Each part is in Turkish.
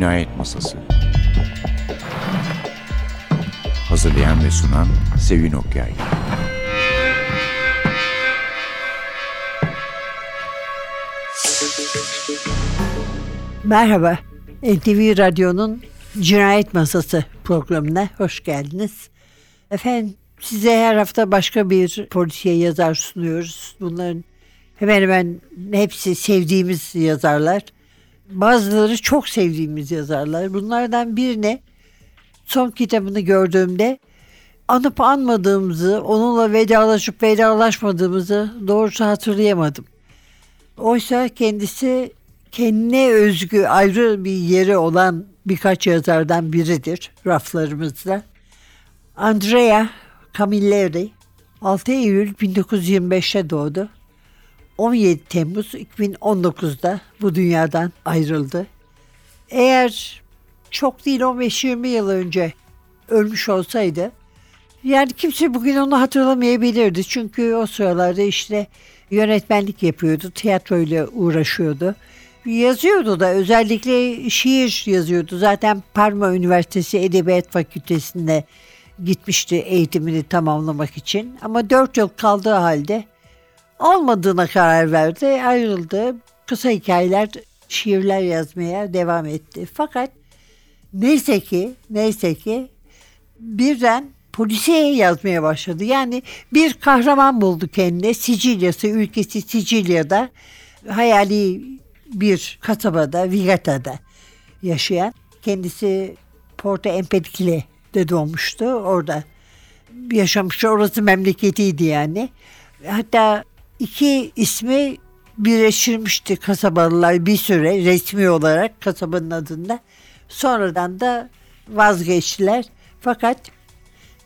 Cinayet Masası Hazırlayan ve sunan Sevin Okyay Merhaba, NTV Radyo'nun Cinayet Masası programına hoş geldiniz. Efendim size her hafta başka bir polisiye yazar sunuyoruz. Bunların hemen hemen hepsi sevdiğimiz yazarlar. Bazıları çok sevdiğimiz yazarlar. Bunlardan birine son kitabını gördüğümde anıp anmadığımızı, onunla vedalaşıp vedalaşmadığımızı doğrusu hatırlayamadım. Oysa kendisi kendine özgü ayrı bir yeri olan birkaç yazardan biridir raflarımızda. Andrea Camilleri 6 Eylül 1925'te doğdu. 17 Temmuz 2019'da bu dünyadan ayrıldı. Eğer çok değil 15-20 yıl önce ölmüş olsaydı yani kimse bugün onu hatırlamayabilirdi. Çünkü o sıralarda işte yönetmenlik yapıyordu, tiyatroyla uğraşıyordu. Yazıyordu da özellikle şiir yazıyordu. Zaten Parma Üniversitesi Edebiyat Fakültesi'nde gitmişti eğitimini tamamlamak için. Ama dört yıl kaldığı halde olmadığına karar verdi, ayrıldı. Kısa hikayeler, şiirler yazmaya devam etti. Fakat neyse ki, neyse ki birden polisiye yazmaya başladı. Yani bir kahraman buldu kendine. Sicilya'sı, ülkesi Sicilya'da hayali bir kasabada, Vigata'da yaşayan. Kendisi Porto Empedicle'de doğmuştu. Orada yaşamıştı. Orası memleketiydi yani. Hatta iki ismi birleştirmişti kasabalılar bir süre resmi olarak kasabanın adında. Sonradan da vazgeçtiler. Fakat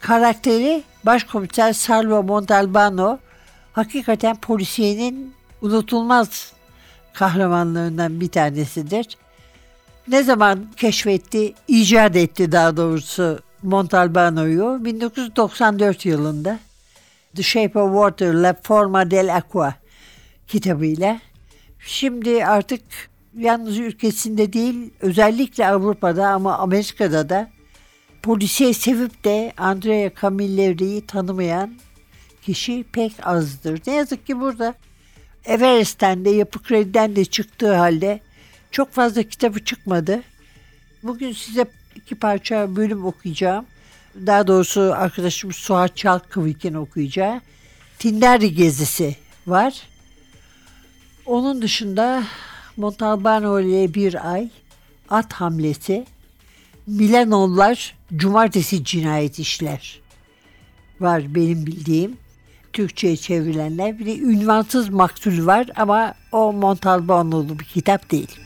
karakteri başkomiser Salvo Montalbano hakikaten polisiyenin unutulmaz kahramanlarından bir tanesidir. Ne zaman keşfetti, icat etti daha doğrusu Montalbano'yu? 1994 yılında The Shape of Water, La Forma del Aqua kitabıyla. Şimdi artık yalnız ülkesinde değil, özellikle Avrupa'da ama Amerika'da da polisiye sevip de Andrea Camilleri'yi tanımayan kişi pek azdır. Ne yazık ki burada Everest'ten de Yapı Kredi'den de çıktığı halde çok fazla kitabı çıkmadı. Bugün size iki parça bölüm okuyacağım. Daha doğrusu arkadaşımız Suat Çalkıvik'in okuyacağı Tindari gezisi var. Onun dışında Montalbano ile bir ay, at hamlesi, Milanollar cumartesi cinayet işler var benim bildiğim. Türkçe'ye çevrilenler. Bir de ünvansız maktul var ama o Montalbano'lu bir kitap değil.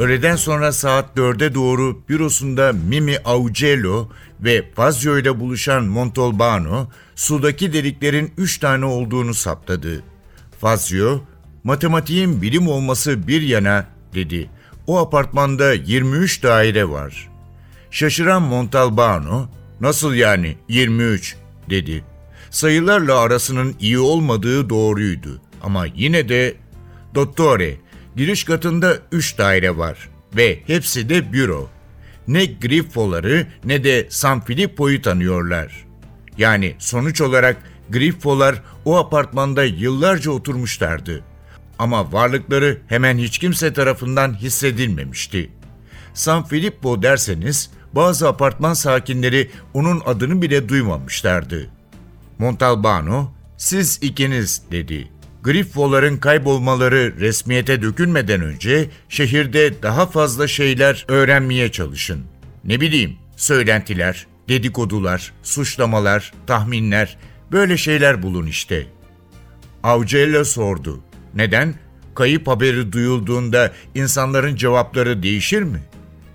Öğleden sonra saat 4'e doğru bürosunda Mimi Augello ve Fazio ile buluşan Montalbano, sudaki deliklerin üç tane olduğunu saptadı. Fazio, matematiğin bilim olması bir yana, dedi. O apartmanda 23 daire var. Şaşıran Montalbano, nasıl yani 23, dedi. Sayılarla arasının iyi olmadığı doğruydu. Ama yine de, Dottore, giriş katında 3 daire var ve hepsi de büro. Ne Griffo'ları ne de San Filippo'yu tanıyorlar. Yani sonuç olarak Griffo'lar o apartmanda yıllarca oturmuşlardı. Ama varlıkları hemen hiç kimse tarafından hissedilmemişti. San Filippo derseniz bazı apartman sakinleri onun adını bile duymamışlardı. Montalbano, siz ikiniz dedi. Griffoların kaybolmaları resmiyete dökülmeden önce şehirde daha fazla şeyler öğrenmeye çalışın. Ne bileyim, söylentiler, dedikodular, suçlamalar, tahminler, böyle şeyler bulun işte. Avcella sordu. Neden? Kayıp haberi duyulduğunda insanların cevapları değişir mi?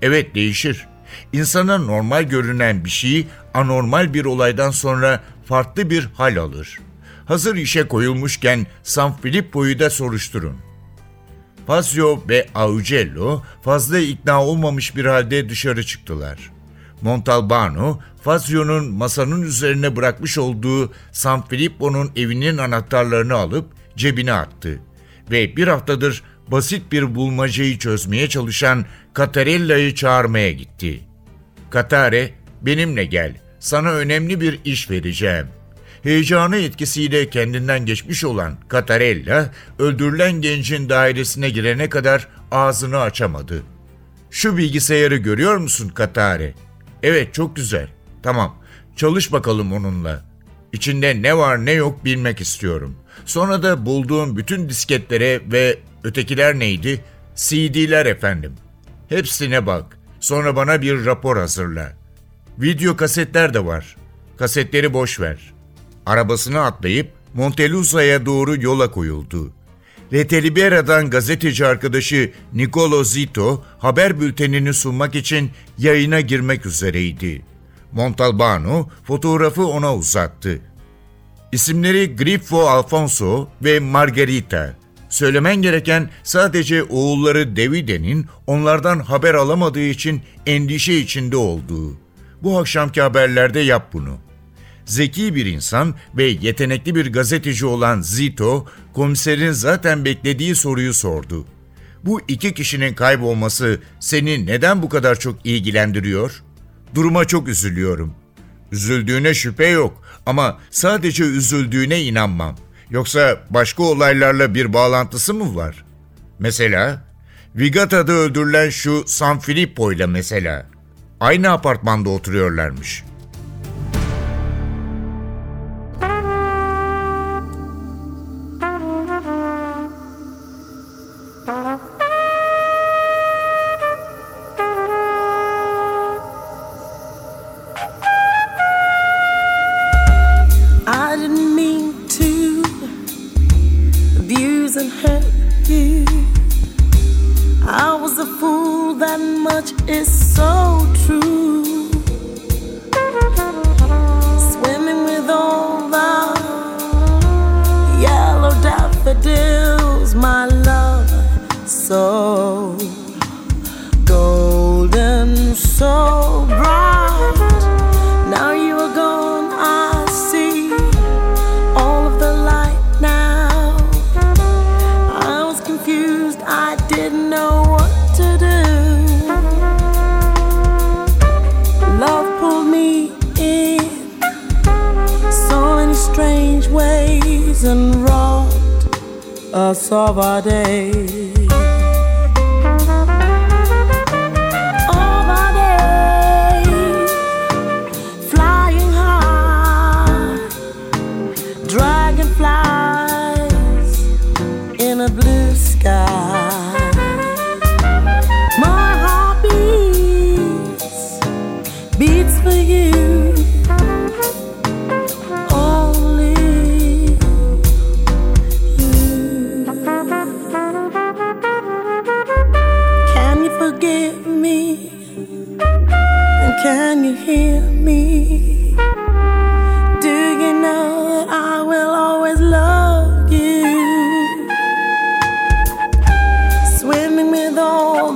Evet değişir. İnsana normal görünen bir şey anormal bir olaydan sonra farklı bir hal alır. Hazır işe koyulmuşken San Filippo'yu da soruşturun. Fazio ve Augello fazla ikna olmamış bir halde dışarı çıktılar. Montalbano, Fazio'nun masanın üzerine bırakmış olduğu San Filippo'nun evinin anahtarlarını alıp cebine attı. Ve bir haftadır basit bir bulmacayı çözmeye çalışan Catarella'yı çağırmaya gitti. Katare, benimle gel, sana önemli bir iş vereceğim. Heyecanı etkisiyle kendinden geçmiş olan Katarella, öldürülen gencin dairesine girene kadar ağzını açamadı. Şu bilgisayarı görüyor musun Katare? Evet çok güzel. Tamam. Çalış bakalım onunla. İçinde ne var ne yok bilmek istiyorum. Sonra da bulduğum bütün disketlere ve ötekiler neydi? CD'ler efendim. Hepsine bak. Sonra bana bir rapor hazırla. Video kasetler de var. Kasetleri boş ver. Arabasına atlayıp Monteluza'ya doğru yola koyuldu. Retelibera'dan gazeteci arkadaşı Nicolo Zito haber bültenini sunmak için yayına girmek üzereydi. Montalbano fotoğrafı ona uzattı. İsimleri Grifo Alfonso ve Margarita. Söylemen gereken sadece oğulları Davide'nin onlardan haber alamadığı için endişe içinde olduğu. Bu akşamki haberlerde yap bunu. Zeki bir insan ve yetenekli bir gazeteci olan Zito, komiserin zaten beklediği soruyu sordu. Bu iki kişinin kaybolması seni neden bu kadar çok ilgilendiriyor? Duruma çok üzülüyorum. Üzüldüğüne şüphe yok ama sadece üzüldüğüne inanmam. Yoksa başka olaylarla bir bağlantısı mı var? Mesela Vigata'da öldürülen şu San Filippo ile mesela. Aynı apartmanda oturuyorlarmış. So true. a sober.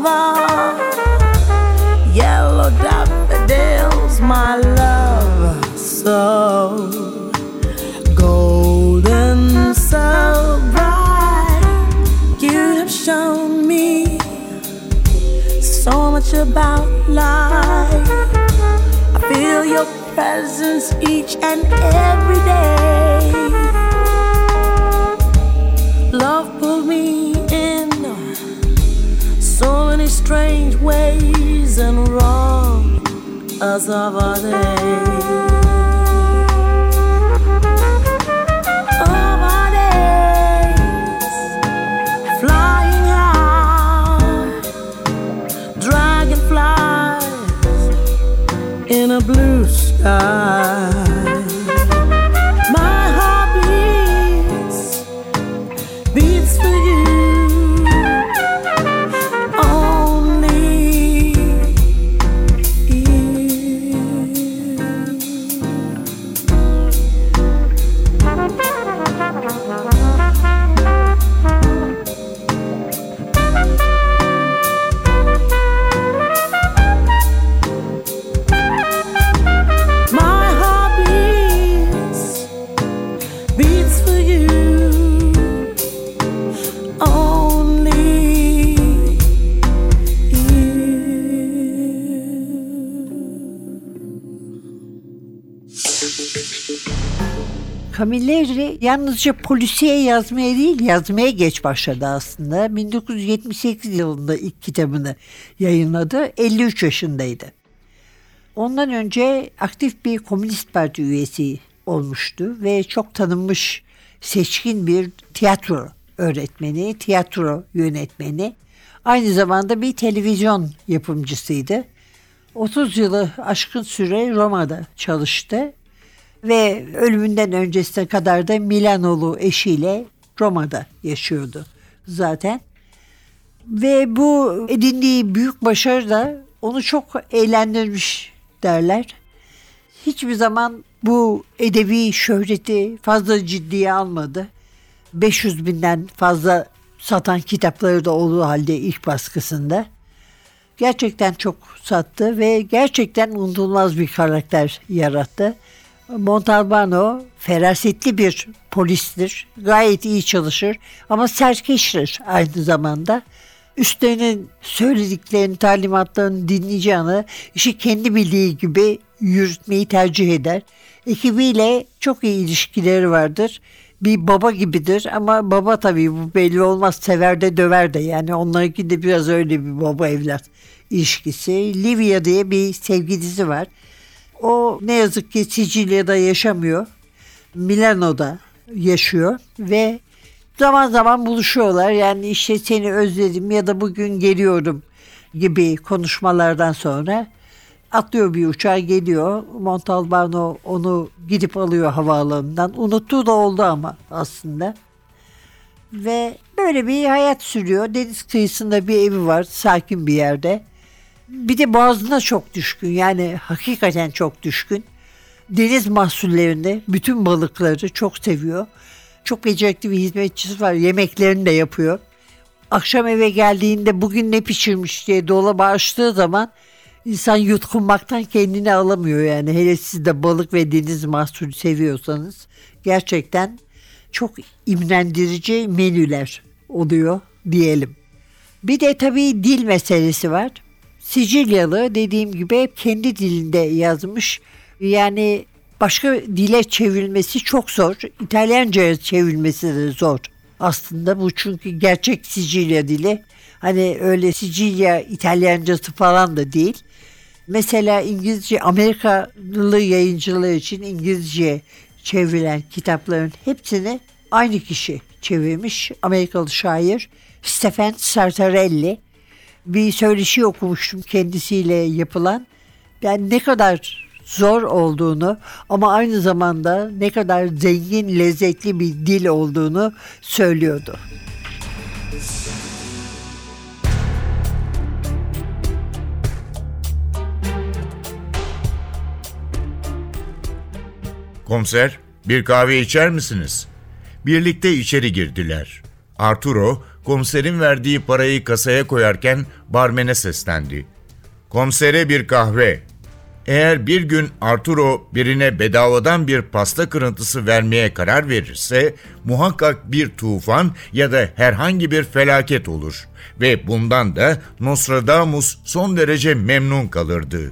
The yellow daffodils, my love, so golden, so bright. You have shown me so much about life. I feel your presence each and every day. Love pulled me strange ways and wrong us of our day. Of our Camilleri yalnızca polisiye yazmaya değil yazmaya geç başladı aslında. 1978 yılında ilk kitabını yayınladı. 53 yaşındaydı. Ondan önce aktif bir komünist parti üyesi olmuştu ve çok tanınmış seçkin bir tiyatro öğretmeni, tiyatro yönetmeni. Aynı zamanda bir televizyon yapımcısıydı. 30 yılı aşkın süre Roma'da çalıştı ve ölümünden öncesine kadar da Milanolu eşiyle Roma'da yaşıyordu zaten. Ve bu edindiği büyük başarı da onu çok eğlendirmiş derler. Hiçbir zaman bu edebi şöhreti fazla ciddiye almadı. 500 binden fazla satan kitapları da olduğu halde ilk baskısında. Gerçekten çok sattı ve gerçekten unutulmaz bir karakter yarattı. Montalbano ferasetli bir polistir. Gayet iyi çalışır ama serkeştir aynı zamanda. Üstlerinin söylediklerini, talimatlarını dinleyeceğini, işi kendi bildiği gibi yürütmeyi tercih eder. Ekibiyle çok iyi ilişkileri vardır. Bir baba gibidir ama baba tabii bu belli olmaz sever de döver de yani onlarınki de biraz öyle bir baba evlat ilişkisi. Livia diye bir sevgilisi var. O ne yazık ki Sicilya'da yaşamıyor. Milano'da yaşıyor ve zaman zaman buluşuyorlar. Yani işte seni özledim ya da bugün geliyorum gibi konuşmalardan sonra atlıyor bir uçağa geliyor. Montalbano onu gidip alıyor havaalanından. Unuttuğu da oldu ama aslında. Ve böyle bir hayat sürüyor. Deniz kıyısında bir evi var sakin bir yerde. Bir de boğazına çok düşkün yani hakikaten çok düşkün. Deniz mahsullerinde bütün balıkları çok seviyor. Çok becerikli bir hizmetçisi var. Yemeklerini de yapıyor. Akşam eve geldiğinde bugün ne pişirmiş diye dolaba açtığı zaman insan yutkunmaktan kendini alamıyor yani. Hele siz de balık ve deniz mahsulü seviyorsanız gerçekten çok imrendirici menüler oluyor diyelim. Bir de tabii dil meselesi var. Sicilyalı dediğim gibi hep kendi dilinde yazmış. Yani başka dile çevrilmesi çok zor. İtalyanca'ya çevrilmesi de zor. Aslında bu çünkü gerçek Sicilya dili. Hani öyle Sicilya İtalyancası falan da değil. Mesela İngilizce Amerikalı yayıncılar için İngilizce çevrilen kitapların hepsini aynı kişi çevirmiş. Amerikalı şair Stephen Sartarelli bir söyleşi okumuştum kendisiyle yapılan. Yani ne kadar zor olduğunu ama aynı zamanda ne kadar zengin, lezzetli bir dil olduğunu söylüyordu. Komiser, bir kahve içer misiniz? Birlikte içeri girdiler. Arturo, komiserin verdiği parayı kasaya koyarken barmene seslendi. Komisere bir kahve. Eğer bir gün Arturo birine bedavadan bir pasta kırıntısı vermeye karar verirse muhakkak bir tufan ya da herhangi bir felaket olur ve bundan da Nostradamus son derece memnun kalırdı.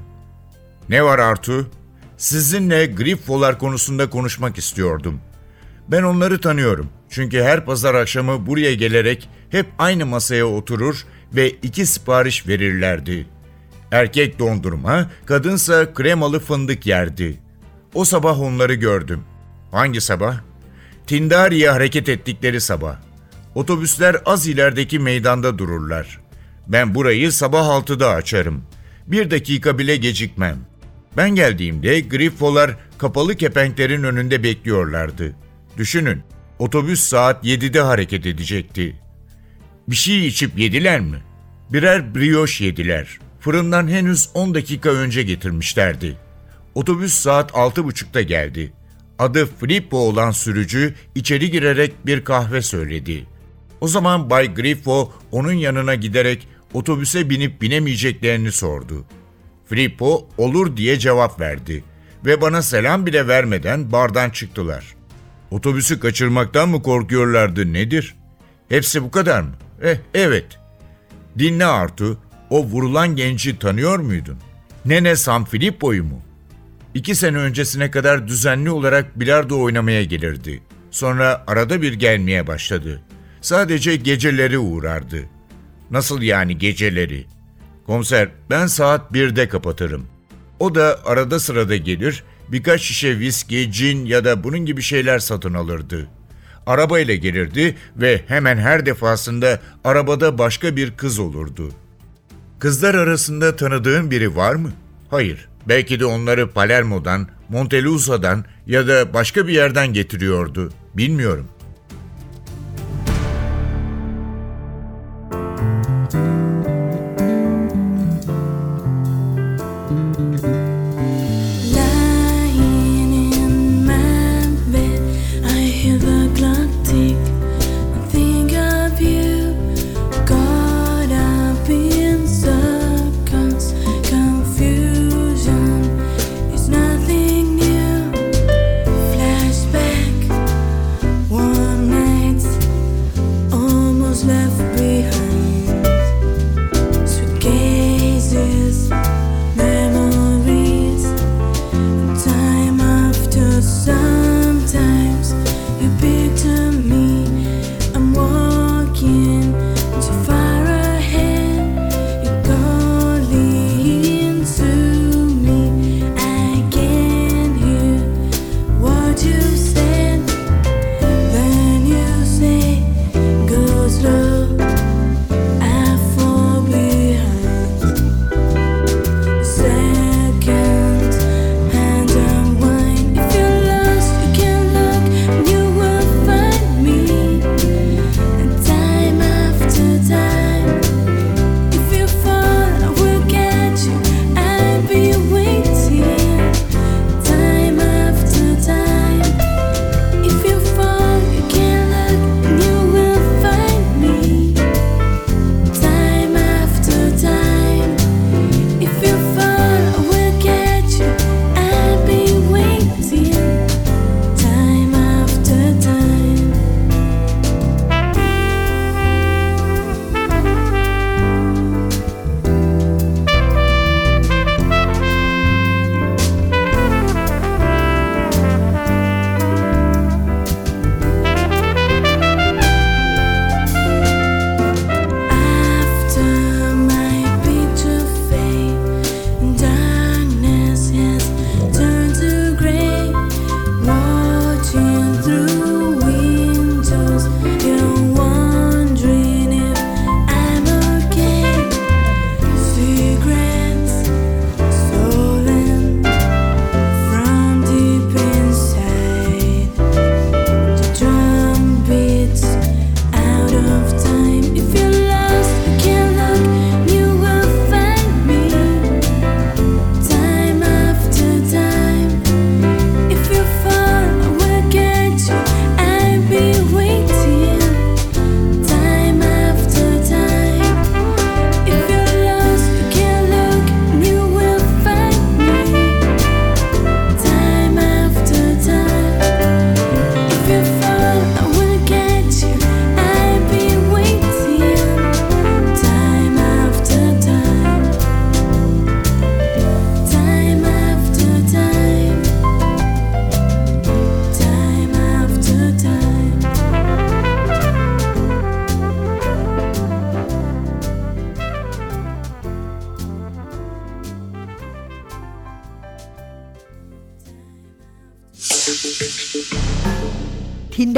Ne var Artu? Sizinle Griffolar konusunda konuşmak istiyordum. Ben onları tanıyorum. Çünkü her pazar akşamı buraya gelerek hep aynı masaya oturur ve iki sipariş verirlerdi. Erkek dondurma, kadınsa kremalı fındık yerdi. O sabah onları gördüm. Hangi sabah? Tindari'ye hareket ettikleri sabah. Otobüsler az ilerideki meydanda dururlar. Ben burayı sabah 6'da açarım. Bir dakika bile gecikmem. Ben geldiğimde Griffolar kapalı kepenklerin önünde bekliyorlardı. Düşünün, otobüs saat 7'de hareket edecekti. Bir şey içip yediler mi? Birer brioche yediler. Fırından henüz 10 dakika önce getirmişlerdi. Otobüs saat 6.30'da geldi. Adı Filippo olan sürücü içeri girerek bir kahve söyledi. O zaman Bay Griffo onun yanına giderek otobüse binip binemeyeceklerini sordu. Filippo olur diye cevap verdi ve bana selam bile vermeden bardan çıktılar. Otobüsü kaçırmaktan mı korkuyorlardı nedir? Hepsi bu kadar mı? Eh evet. Dinle Artu, o vurulan genci tanıyor muydun? Nene San Filippo'yu mu? İki sene öncesine kadar düzenli olarak bilardo oynamaya gelirdi. Sonra arada bir gelmeye başladı. Sadece geceleri uğrardı. Nasıl yani geceleri? Komiser, ben saat 1'de kapatırım. O da arada sırada gelir, birkaç şişe viski, cin ya da bunun gibi şeyler satın alırdı. Arabayla gelirdi ve hemen her defasında arabada başka bir kız olurdu. Kızlar arasında tanıdığın biri var mı? Hayır. Belki de onları Palermo'dan, Montelusa'dan ya da başka bir yerden getiriyordu. Bilmiyorum.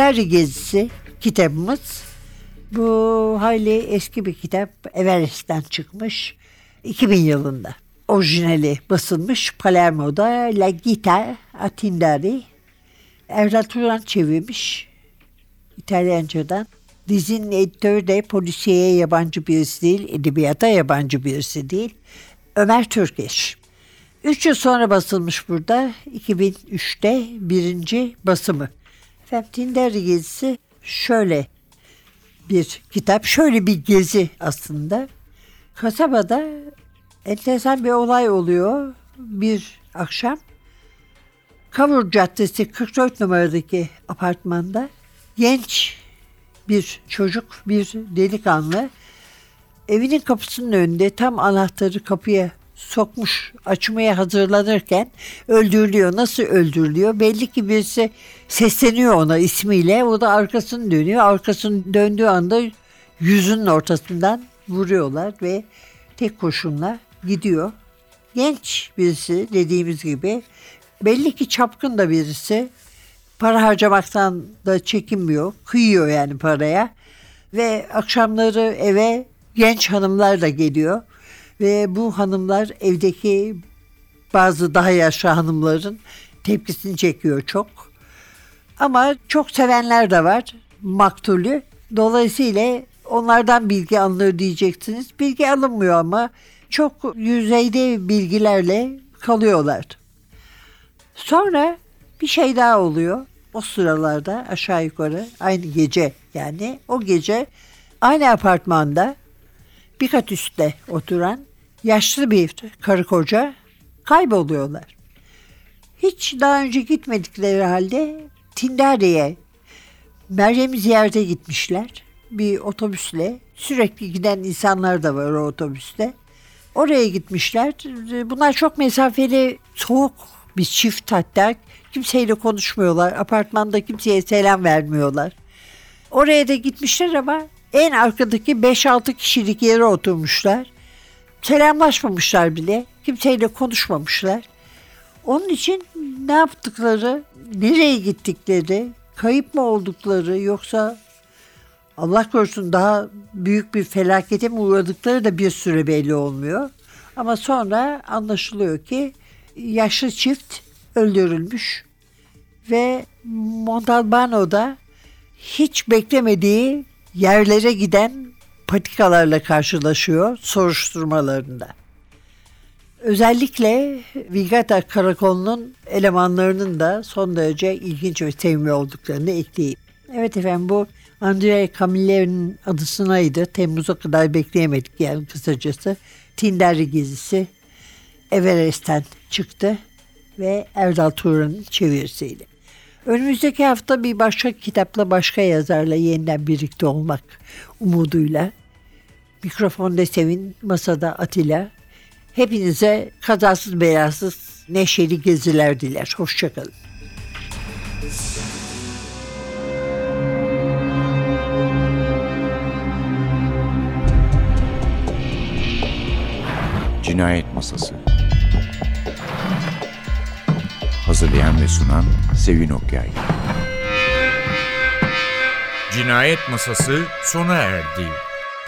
Tindari Gezisi kitabımız. Bu hayli eski bir kitap. Everest'ten çıkmış. 2000 yılında. Orijinali basılmış Palermo'da La Gita a Tindari. Erdal Turan çevirmiş. İtalyancadan. Dizinin editörü de polisiye yabancı birisi değil, edebiyata yabancı birisi değil. Ömer Türkeş. Üç yıl sonra basılmış burada. 2003'te birinci basımı. Efendim Tinder gezisi şöyle bir kitap, şöyle bir gezi aslında. Kasabada enteresan bir olay oluyor bir akşam. Kavur Caddesi 44 numaradaki apartmanda genç bir çocuk, bir delikanlı evinin kapısının önünde tam anahtarı kapıya sokmuş açmaya hazırlanırken öldürülüyor. Nasıl öldürülüyor? Belli ki birisi sesleniyor ona ismiyle. O da arkasını dönüyor. Arkasını döndüğü anda yüzünün ortasından vuruyorlar ve tek kurşunla gidiyor. Genç birisi dediğimiz gibi belli ki çapkın da birisi para harcamaktan da çekinmiyor. Kıyıyor yani paraya. Ve akşamları eve genç hanımlar da geliyor. Ve bu hanımlar evdeki bazı daha yaşlı hanımların tepkisini çekiyor çok. Ama çok sevenler de var maktulü. Dolayısıyla onlardan bilgi alınıyor diyeceksiniz. Bilgi alınmıyor ama çok yüzeyde bilgilerle kalıyorlar. Sonra bir şey daha oluyor. O sıralarda aşağı yukarı aynı gece yani o gece aynı apartmanda bir kat üstte oturan yaşlı bir karı koca kayboluyorlar. Hiç daha önce gitmedikleri halde Tindari'ye Meryem'i ziyarete gitmişler. Bir otobüsle sürekli giden insanlar da var o otobüste. Oraya gitmişler. Bunlar çok mesafeli, soğuk bir çift hatta. Kimseyle konuşmuyorlar. Apartmanda kimseye selam vermiyorlar. Oraya da gitmişler ama en arkadaki 5-6 kişilik yere oturmuşlar. Selamlaşmamışlar bile. Kimseyle konuşmamışlar. Onun için ne yaptıkları, nereye gittikleri, kayıp mı oldukları yoksa Allah korusun daha büyük bir felakete mi uğradıkları da bir süre belli olmuyor. Ama sonra anlaşılıyor ki yaşlı çift öldürülmüş ve Montalbano'da hiç beklemediği yerlere giden patikalarla karşılaşıyor soruşturmalarında. Özellikle Vigata Karakolu'nun elemanlarının da son derece ilginç ve sevimli olduklarını ekleyeyim. Evet efendim bu Andrea Camilleri'nin adısınaydı. Temmuz'a kadar bekleyemedik yani kısacası. Tindari gezisi Everest'ten çıktı ve Erdal Turan'ın çevirisiyle. Önümüzdeki hafta bir başka kitapla başka yazarla yeniden birlikte olmak umuduyla. Mikrofonda Sevin, masada Atilla. Hepinize kazasız belasız neşeli geziler diler. Hoşçakalın. Cinayet Masası Hazırlayan ve sunan Sevin Okyay Cinayet Masası sona erdi.